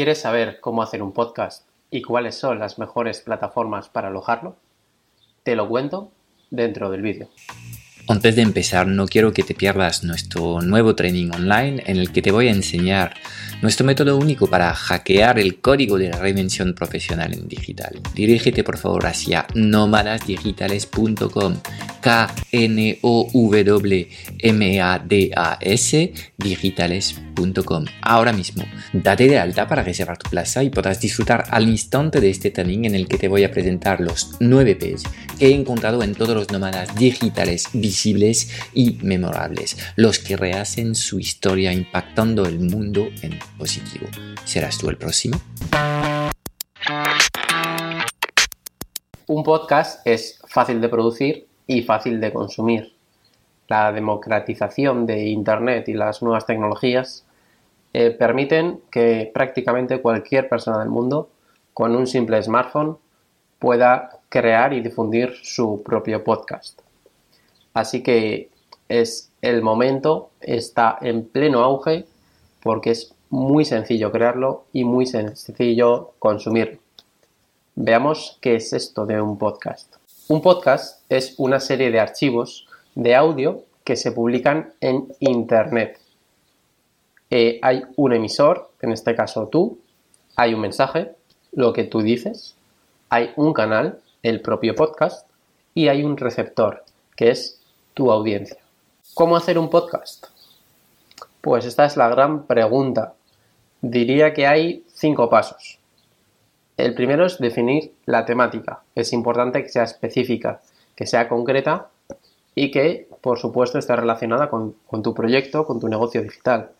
¿Quieres saber cómo hacer un podcast y cuáles son las mejores plataformas para alojarlo? Te lo cuento dentro del vídeo. Antes de empezar, no quiero que te pierdas nuestro nuevo training online en el que te voy a enseñar nuestro método único para hackear el código de la reinvención profesional en digital. Dirígete por favor hacia nómadasdigitales.com K-N-O-W-M-A-D-A-S digitales.com. Ahora mismo, date de alta para reservar tu plaza y podrás disfrutar al instante de este training en el que te voy a presentar los 9 P's que he encontrado en todos los nómadas digitales visibles y memorables, los que rehacen su historia impactando el mundo en positivo. ¿Serás tú el próximo? Un podcast es fácil de producir y fácil de consumir. La democratización de Internet y las nuevas tecnologías eh, permiten que prácticamente cualquier persona del mundo con un simple smartphone pueda crear y difundir su propio podcast. Así que es el momento, está en pleno auge porque es muy sencillo crearlo y muy sencillo consumirlo. Veamos qué es esto de un podcast. Un podcast es una serie de archivos de audio que se publican en Internet. Eh, hay un emisor, en este caso tú, hay un mensaje, lo que tú dices, hay un canal, el propio podcast, y hay un receptor, que es tu audiencia. ¿Cómo hacer un podcast? Pues esta es la gran pregunta. Diría que hay cinco pasos. El primero es definir la temática. Es importante que sea específica, que sea concreta y que, por supuesto, esté relacionada con, tu proyecto, con tu negocio digital.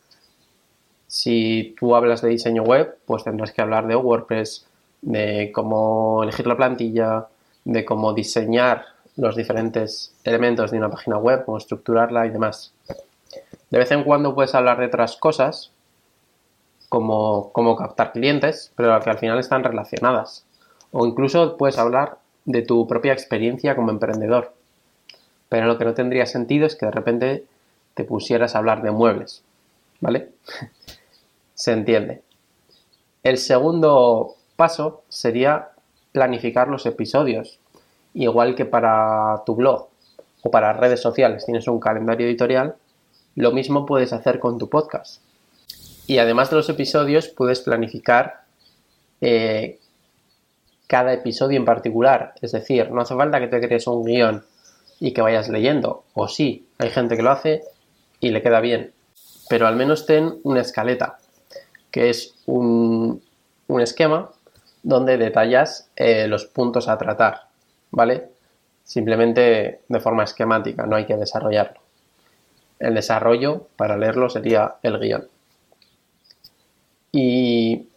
Si tú hablas de diseño web, pues tendrás que hablar de WordPress, de cómo elegir la plantilla, de cómo diseñar los diferentes elementos de una página web, cómo estructurarla y demás. De vez en cuando puedes hablar de otras cosas, como cómo captar clientes, pero que al final están relacionadas. O incluso puedes hablar de tu propia experiencia como emprendedor. Pero lo que no tendría sentido es que de repente te pusieras a hablar de muebles. ¿Vale? Se entiende. El segundo paso sería planificar los episodios. Igual que para tu blog o para redes sociales tienes un calendario editorial, lo mismo puedes hacer con tu podcast. Y además de los episodios, puedes planificar eh, cada episodio en particular. Es decir, no hace falta que te crees un guion y que vayas leyendo. O sí, hay gente que lo hace y le queda bien. Pero al menos ten una escaleta, que es un, esquema donde detallas eh, los puntos a tratar. ¿Vale? Simplemente de forma esquemática, no hay que desarrollarlo. El desarrollo para leerlo sería el guion. Y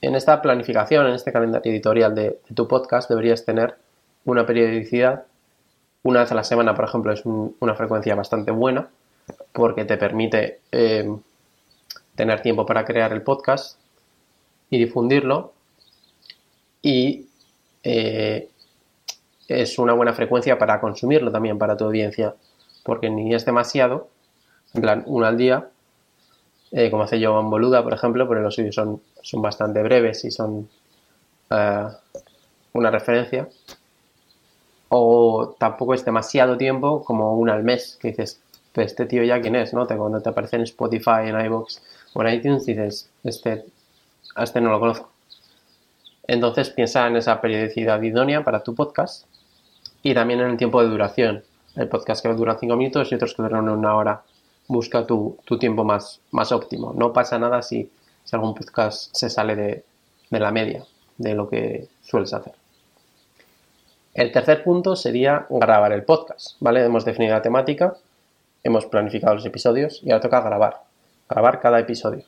en esta planificación, en este calendario editorial de, tu podcast, deberías tener una periodicidad. Una vez a la semana, por ejemplo, es una frecuencia bastante buena porque te permite eh, tener tiempo para crear el podcast y difundirlo. Y eh, es una buena frecuencia para consumirlo también para tu audiencia, porque ni es demasiado, en plan, una al día, eh, como hace Joan Boluda, por ejemplo, pero los suyos son, son bastante breves y son eh, una referencia. O tampoco es demasiado tiempo como una al mes, que dices, pues este tío ya quién es, ¿no? Cuando te aparece en Spotify, en iVoox o en iTunes, dices, este, a este no lo conozco. Entonces piensa en esa periodicidad idónea para tu podcast y también en el tiempo de duración. Hay podcasts que duran 5 minutos y otros que duran una hora busca tu, tiempo más, más óptimo. No pasa nada si, si algún podcast se sale de, la media de lo que sueles hacer. El tercer punto sería grabar el podcast, ¿vale? Hemos definido la temática, hemos planificado los episodios y ahora toca grabar, grabar cada episodio.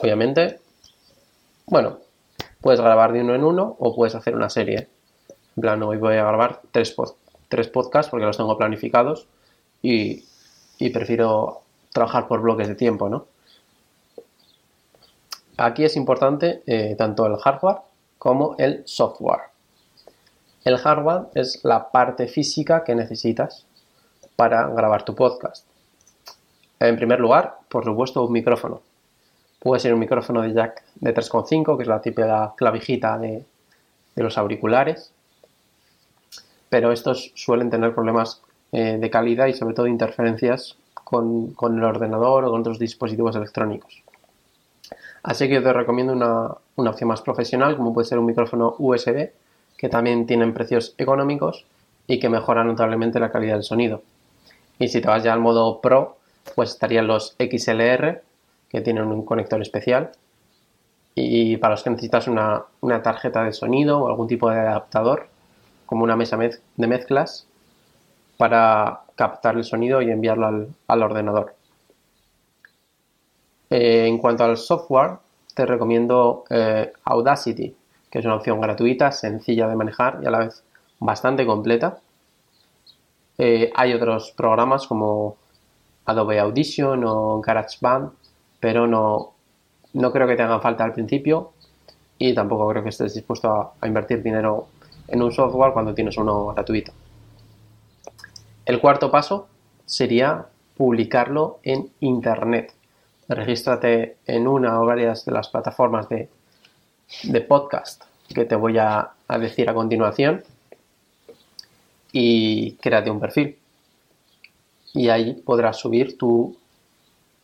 Obviamente, bueno, puedes grabar de uno en uno o puedes hacer una serie. En plan, hoy voy a grabar tres, tres podcasts porque los tengo planificados y, prefiero trabajar por bloques de tiempo, ¿no? Aquí es importante eh, tanto el hardware como el software. El hardware es la parte física que necesitas para grabar tu podcast. En primer lugar, por supuesto, un micrófono. Puede ser un micrófono de jack de 3,5, que es la típica clavijita de, los auriculares. Pero estos suelen tener problemas eh, de calidad y sobre todo interferencias con, el ordenador o con otros dispositivos electrónicos. Así que yo te recomiendo una, una opción más profesional, como puede ser un micrófono USB, que también tienen precios económicos y que mejoran notablemente la calidad del sonido. Y si te vas ya al modo Pro, pues estarían los XLR, que tienen un conector especial. Y para los que necesitas una, tarjeta de sonido o algún tipo de adaptador, como una mesa de mezclas, para captar el sonido y enviarlo al, ordenador. Eh, en cuanto al software, te recomiendo eh, Audacity, que es una opción gratuita, sencilla de manejar y a la vez bastante completa. Eh, hay otros programas como Adobe Audition o GarageBand, pero no, no creo que te hagan falta al principio y tampoco creo que estés dispuesto a, invertir dinero en un software cuando tienes uno gratuito. El cuarto paso sería publicarlo en Internet. Regístrate en una o varias de las plataformas de, podcast que te voy a decir a continuación y créate un perfil y ahí podrás subir tu,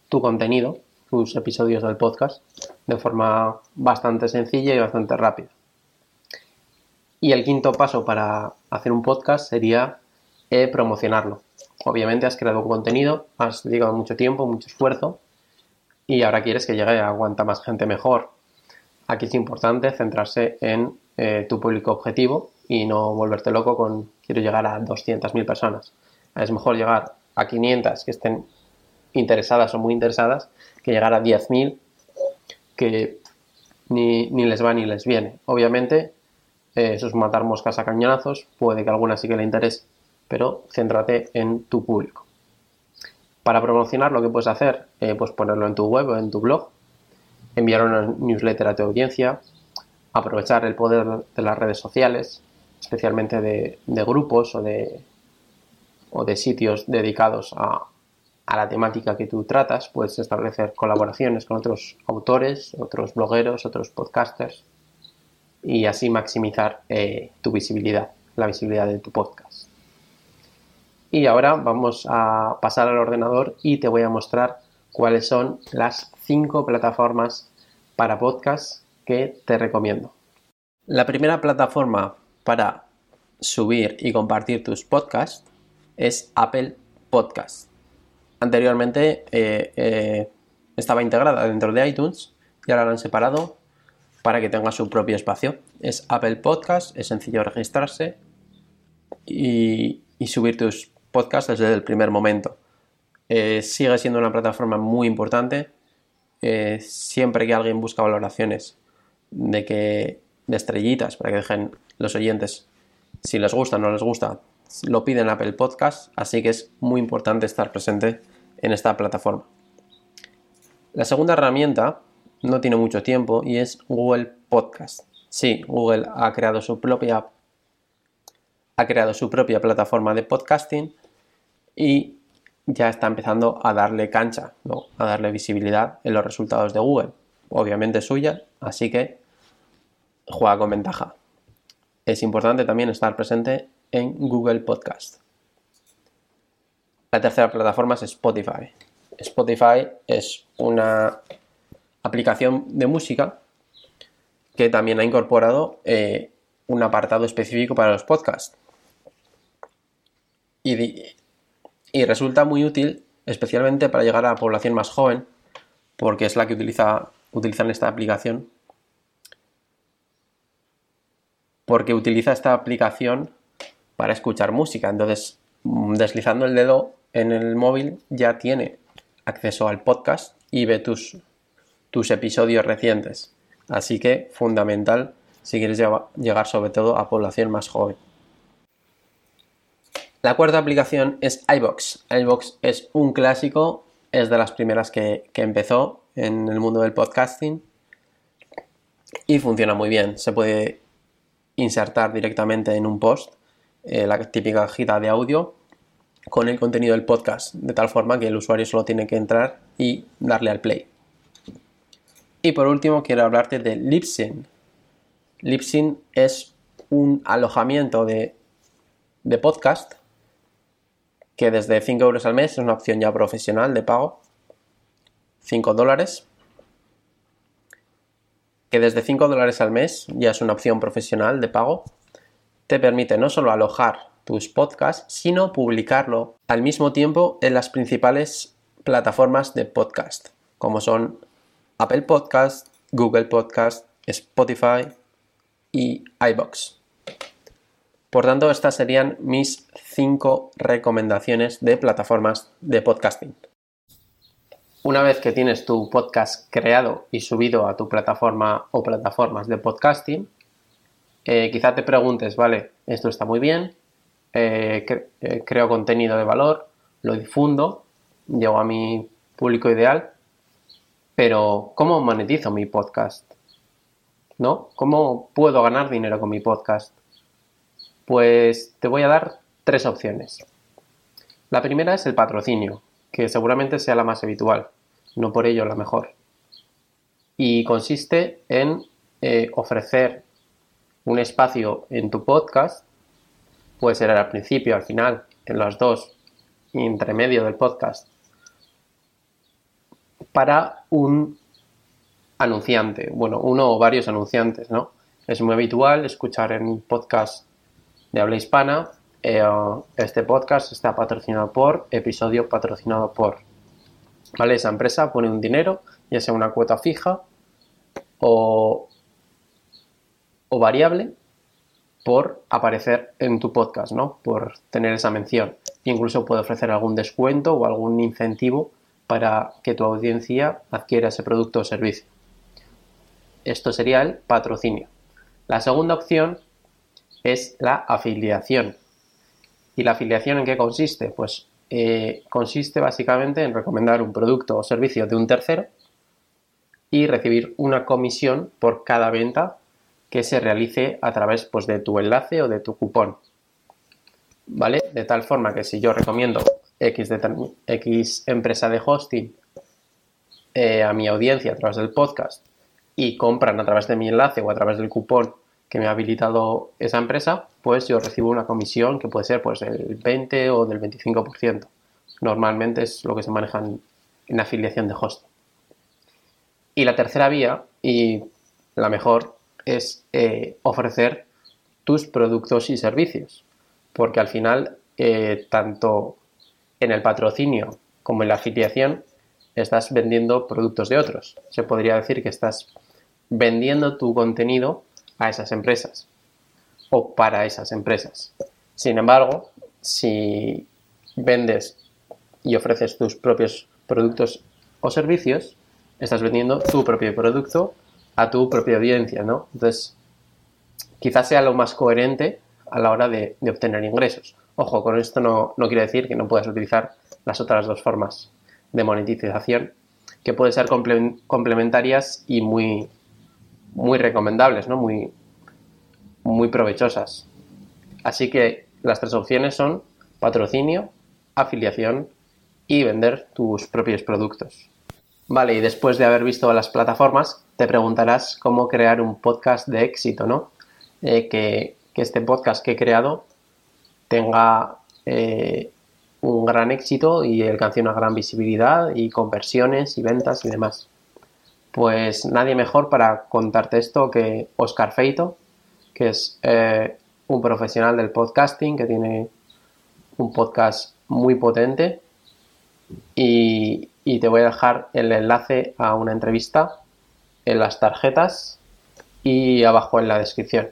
tu contenido, tus episodios del podcast de forma bastante sencilla y bastante rápida. Y el quinto paso para hacer un podcast sería eh, promocionarlo. Obviamente has creado un contenido, has dedicado mucho tiempo, mucho esfuerzo y ahora quieres que llegue a aguanta más gente mejor. Aquí es importante centrarse en eh, tu público objetivo y no volverte loco con quiero llegar a 200.000 personas. Es mejor llegar a 500 que estén interesadas o muy interesadas que llegar a 10.000 que ni, les va ni les viene. Obviamente, eh, eso es matar moscas a cañonazos, puede que alguna sí que le interese, pero céntrate en tu público. Para promocionar lo que puedes hacer, eh, pues ponerlo en tu web o en tu blog, enviar una newsletter a tu audiencia, aprovechar el poder de las redes sociales, especialmente de grupos o de o de sitios dedicados a, la temática que tú tratas, puedes establecer colaboraciones con otros autores, otros blogueros, otros podcasters y así maximizar eh, tu visibilidad, la visibilidad de tu podcast. Y ahora vamos a pasar al ordenador y te voy a mostrar cuáles son las cinco plataformas para podcast que te recomiendo. La primera plataforma para subir y compartir tus podcasts es Apple Podcast. Anteriormente eh, eh, estaba integrada dentro de iTunes y ahora la han separado para que tenga su propio espacio. Es Apple Podcast, es sencillo registrarse y, subir tus podcasts desde el primer momento. Eh, sigue siendo una plataforma muy importante. siempre que alguien busca valoraciones de que de estrellitas para que dejen los oyentes si les gusta o no les gusta lo piden Apple Podcast, así que es muy importante estar presente en esta plataforma. La segunda herramienta no tiene mucho tiempo y es Google Podcast. Sí, Google ha creado su propia ha creado su propia plataforma de podcasting y ya está empezando a darle cancha, a darle visibilidad en los resultados de Google. Obviamente suya, así que juega con ventaja. Es importante también estar presente en Google Podcast. La tercera plataforma es Spotify. Spotify es una aplicación de música que también ha incorporado eh, un apartado específico para los podcasts. Y, resulta muy útil, especialmente para llegar a la población más joven, porque es la que utiliza, utilizan esta aplicación. Porque utiliza esta aplicación para escuchar música. Entonces, mm, deslizando el dedo en el móvil ya tiene acceso al podcast y ve tus, tus episodios recientes. Así que fundamental si quieres llegar sobre todo a población más joven. La cuarta aplicación es iBox. iBox es un clásico, es de las primeras que, que empezó en el mundo del podcasting y funciona muy bien. Se puede insertar directamente en un post eh, la típica cajita de audio con el contenido del podcast, de tal forma que el usuario solo tiene que entrar y darle al play. Y por último quiero hablarte de Libsyn. Libsyn es un alojamiento de, de podcast que desde 5 euros al mes es una opción ya profesional de pago. 5 dólares. Que desde 5 dólares al mes ya es una opción profesional de pago. Te permite no solo alojar tus podcasts, sino publicarlo al mismo tiempo en las principales plataformas de podcast, como son Apple Podcast, Google Podcast, Spotify y iBox. Por tanto, estas serían mis cinco recomendaciones de plataformas de podcasting. Una vez que tienes tu podcast creado y subido a tu plataforma o plataformas de podcasting, eh, quizá te preguntes, vale, esto está muy bien, eh, eh, creo contenido de valor, lo difundo, llego a mi público ideal, pero ¿cómo monetizo mi podcast? ¿No? ¿Cómo puedo ganar dinero con mi podcast? Pues te voy a dar tres opciones. La primera es el patrocinio, que seguramente sea la más habitual, no por ello la mejor. Y consiste en eh, ofrecer un espacio en tu podcast, puede ser al principio, al final, en los dos, entre medio del podcast, para un anunciante, bueno, uno o varios anunciantes, ¿no? Es muy habitual escuchar en podcast de habla hispana, eh, este podcast está patrocinado por, episodio patrocinado por. ¿Vale? Esa empresa pone un dinero, ya sea una cuota fija o, o variable, por aparecer en tu podcast, ¿no? Por tener esa mención. Incluso puede ofrecer algún descuento o algún incentivo para que tu audiencia adquiera ese producto o servicio. Esto sería el patrocinio. La segunda opción es la afiliación. ¿Y la afiliación en qué consiste? Pues eh, consiste básicamente en recomendar un producto o servicio de un tercero y recibir una comisión por cada venta que se realice a través pues, de tu enlace o de tu cupón. ¿Vale? De tal forma que si yo recomiendo X, de, X empresa de hosting eh, a mi audiencia a través del podcast y compran a través de mi enlace o a través del cupón que me ha habilitado esa empresa, pues yo recibo una comisión que puede ser pues del 20 o del 25%. Normalmente es lo que se maneja en, afiliación de hosting. Y la tercera vía, y la mejor, es eh, ofrecer tus productos y servicios. Porque al final, eh, tanto en el patrocinio como en la afiliación estás vendiendo productos de otros. Se podría decir que estás vendiendo tu contenido a esas empresas o para esas empresas. Sin embargo, si vendes y ofreces tus propios productos o servicios, estás vendiendo tu propio producto a tu propia audiencia, ¿no? Entonces, quizás sea lo más coherente a la hora de, de obtener ingresos. Ojo, con esto no, no quiere decir que no puedas utilizar las otras dos formas de monetización que pueden ser complementarias y muy, muy recomendables, ¿no? muy, muy provechosas. Así que las tres opciones son patrocinio, afiliación y vender tus propios productos. Vale, y después de haber visto las plataformas, te preguntarás cómo crear un podcast de éxito, ¿no? Eh, que, que este podcast que he creado tenga eh, un gran éxito y alcance una gran visibilidad y conversiones y ventas y demás. Pues nadie mejor para contarte esto que Oscar Feito, que es eh, un profesional del podcasting que tiene un podcast muy potente y, y te voy a dejar el enlace a una entrevista en las tarjetas y abajo en la descripción.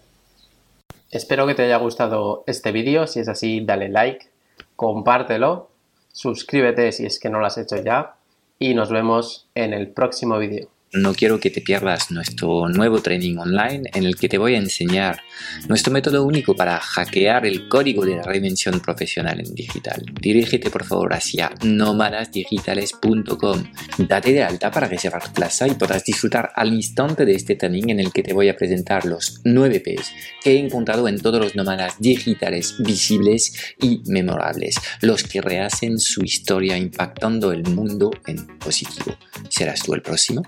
Espero que te haya gustado este vídeo. Si es así, dale like, compártelo, suscríbete si es que no lo has hecho ya y nos vemos en el próximo vídeo. No quiero que te pierdas nuestro nuevo training online en el que te voy a enseñar nuestro método único para hackear el código de la reinvención profesional en digital. Dirígete por favor hacia nómadasdigitales.com. Date de alta para reservar plaza y podrás disfrutar al instante de este training en el que te voy a presentar los 9 P's que he encontrado en todos los nómadas digitales visibles y memorables, los que rehacen su historia impactando el mundo en positivo. ¿Serás tú el próximo?